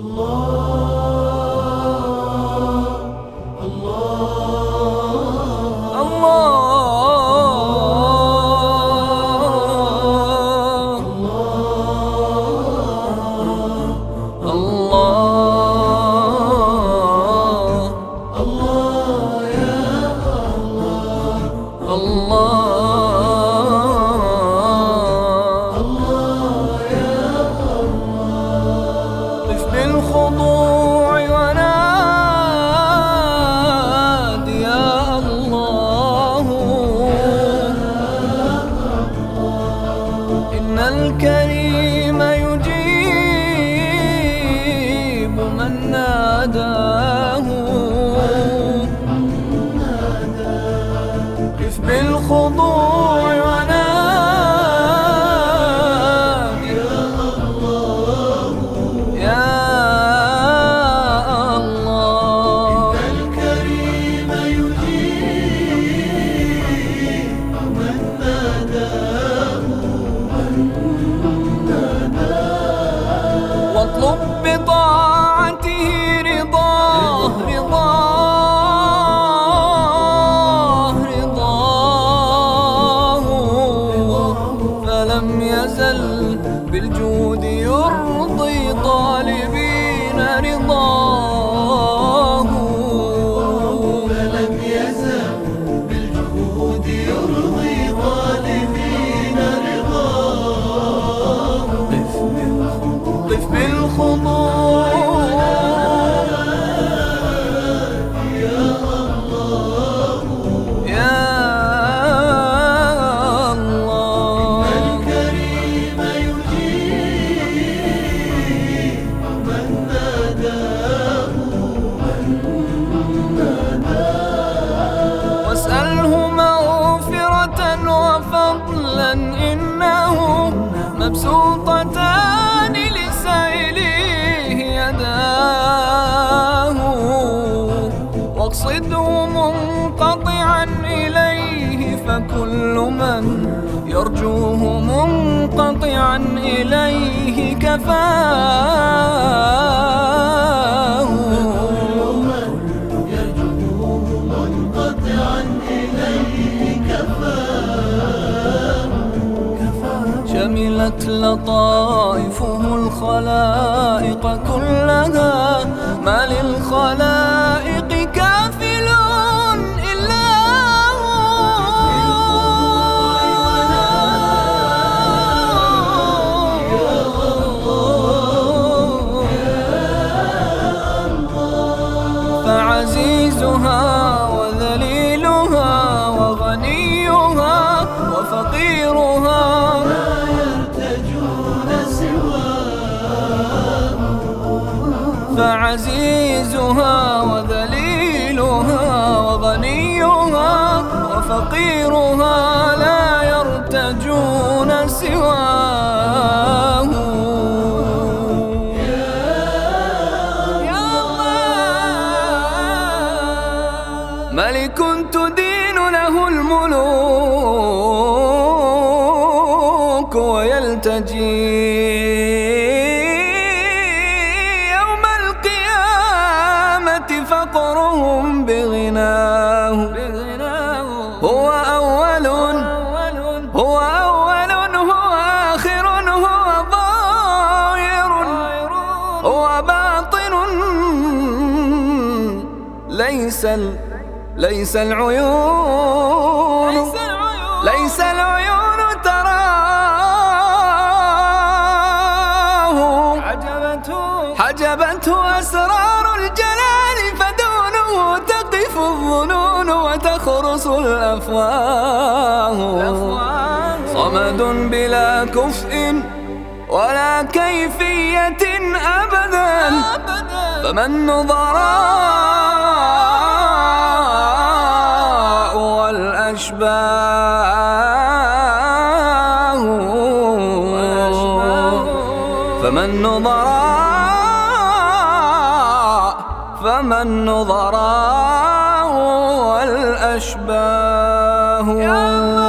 بالخضوع بالجود يرضي طالبين رضاه. فلم يزل بالجود يرضي طالبين رضاه. مبسوطتان لسائليه يداه. واقصده منقطعا إليه فكل من يرجوه منقطعا إليه كفاه. شملت لطائفه الخلائق كلها ما للخلائق كافل فعزيزها وذليلها وغنيها وفقيرها لا يرتجون سواه. ملك تدين له الملوك ويلتجي فقرهم بغناه. هو أول هو أول هو آخر هو ظاهر هو باطن. ليس ليس العيون ليس العيون تراه. حجبته أسرار الجلال. تقف الظنون وتخرص الأفواه. صمد بلا كفء ولا كيفية أبدا. فمن نظراء والأشباه. فمن نظراء فمن نظراء والأشباه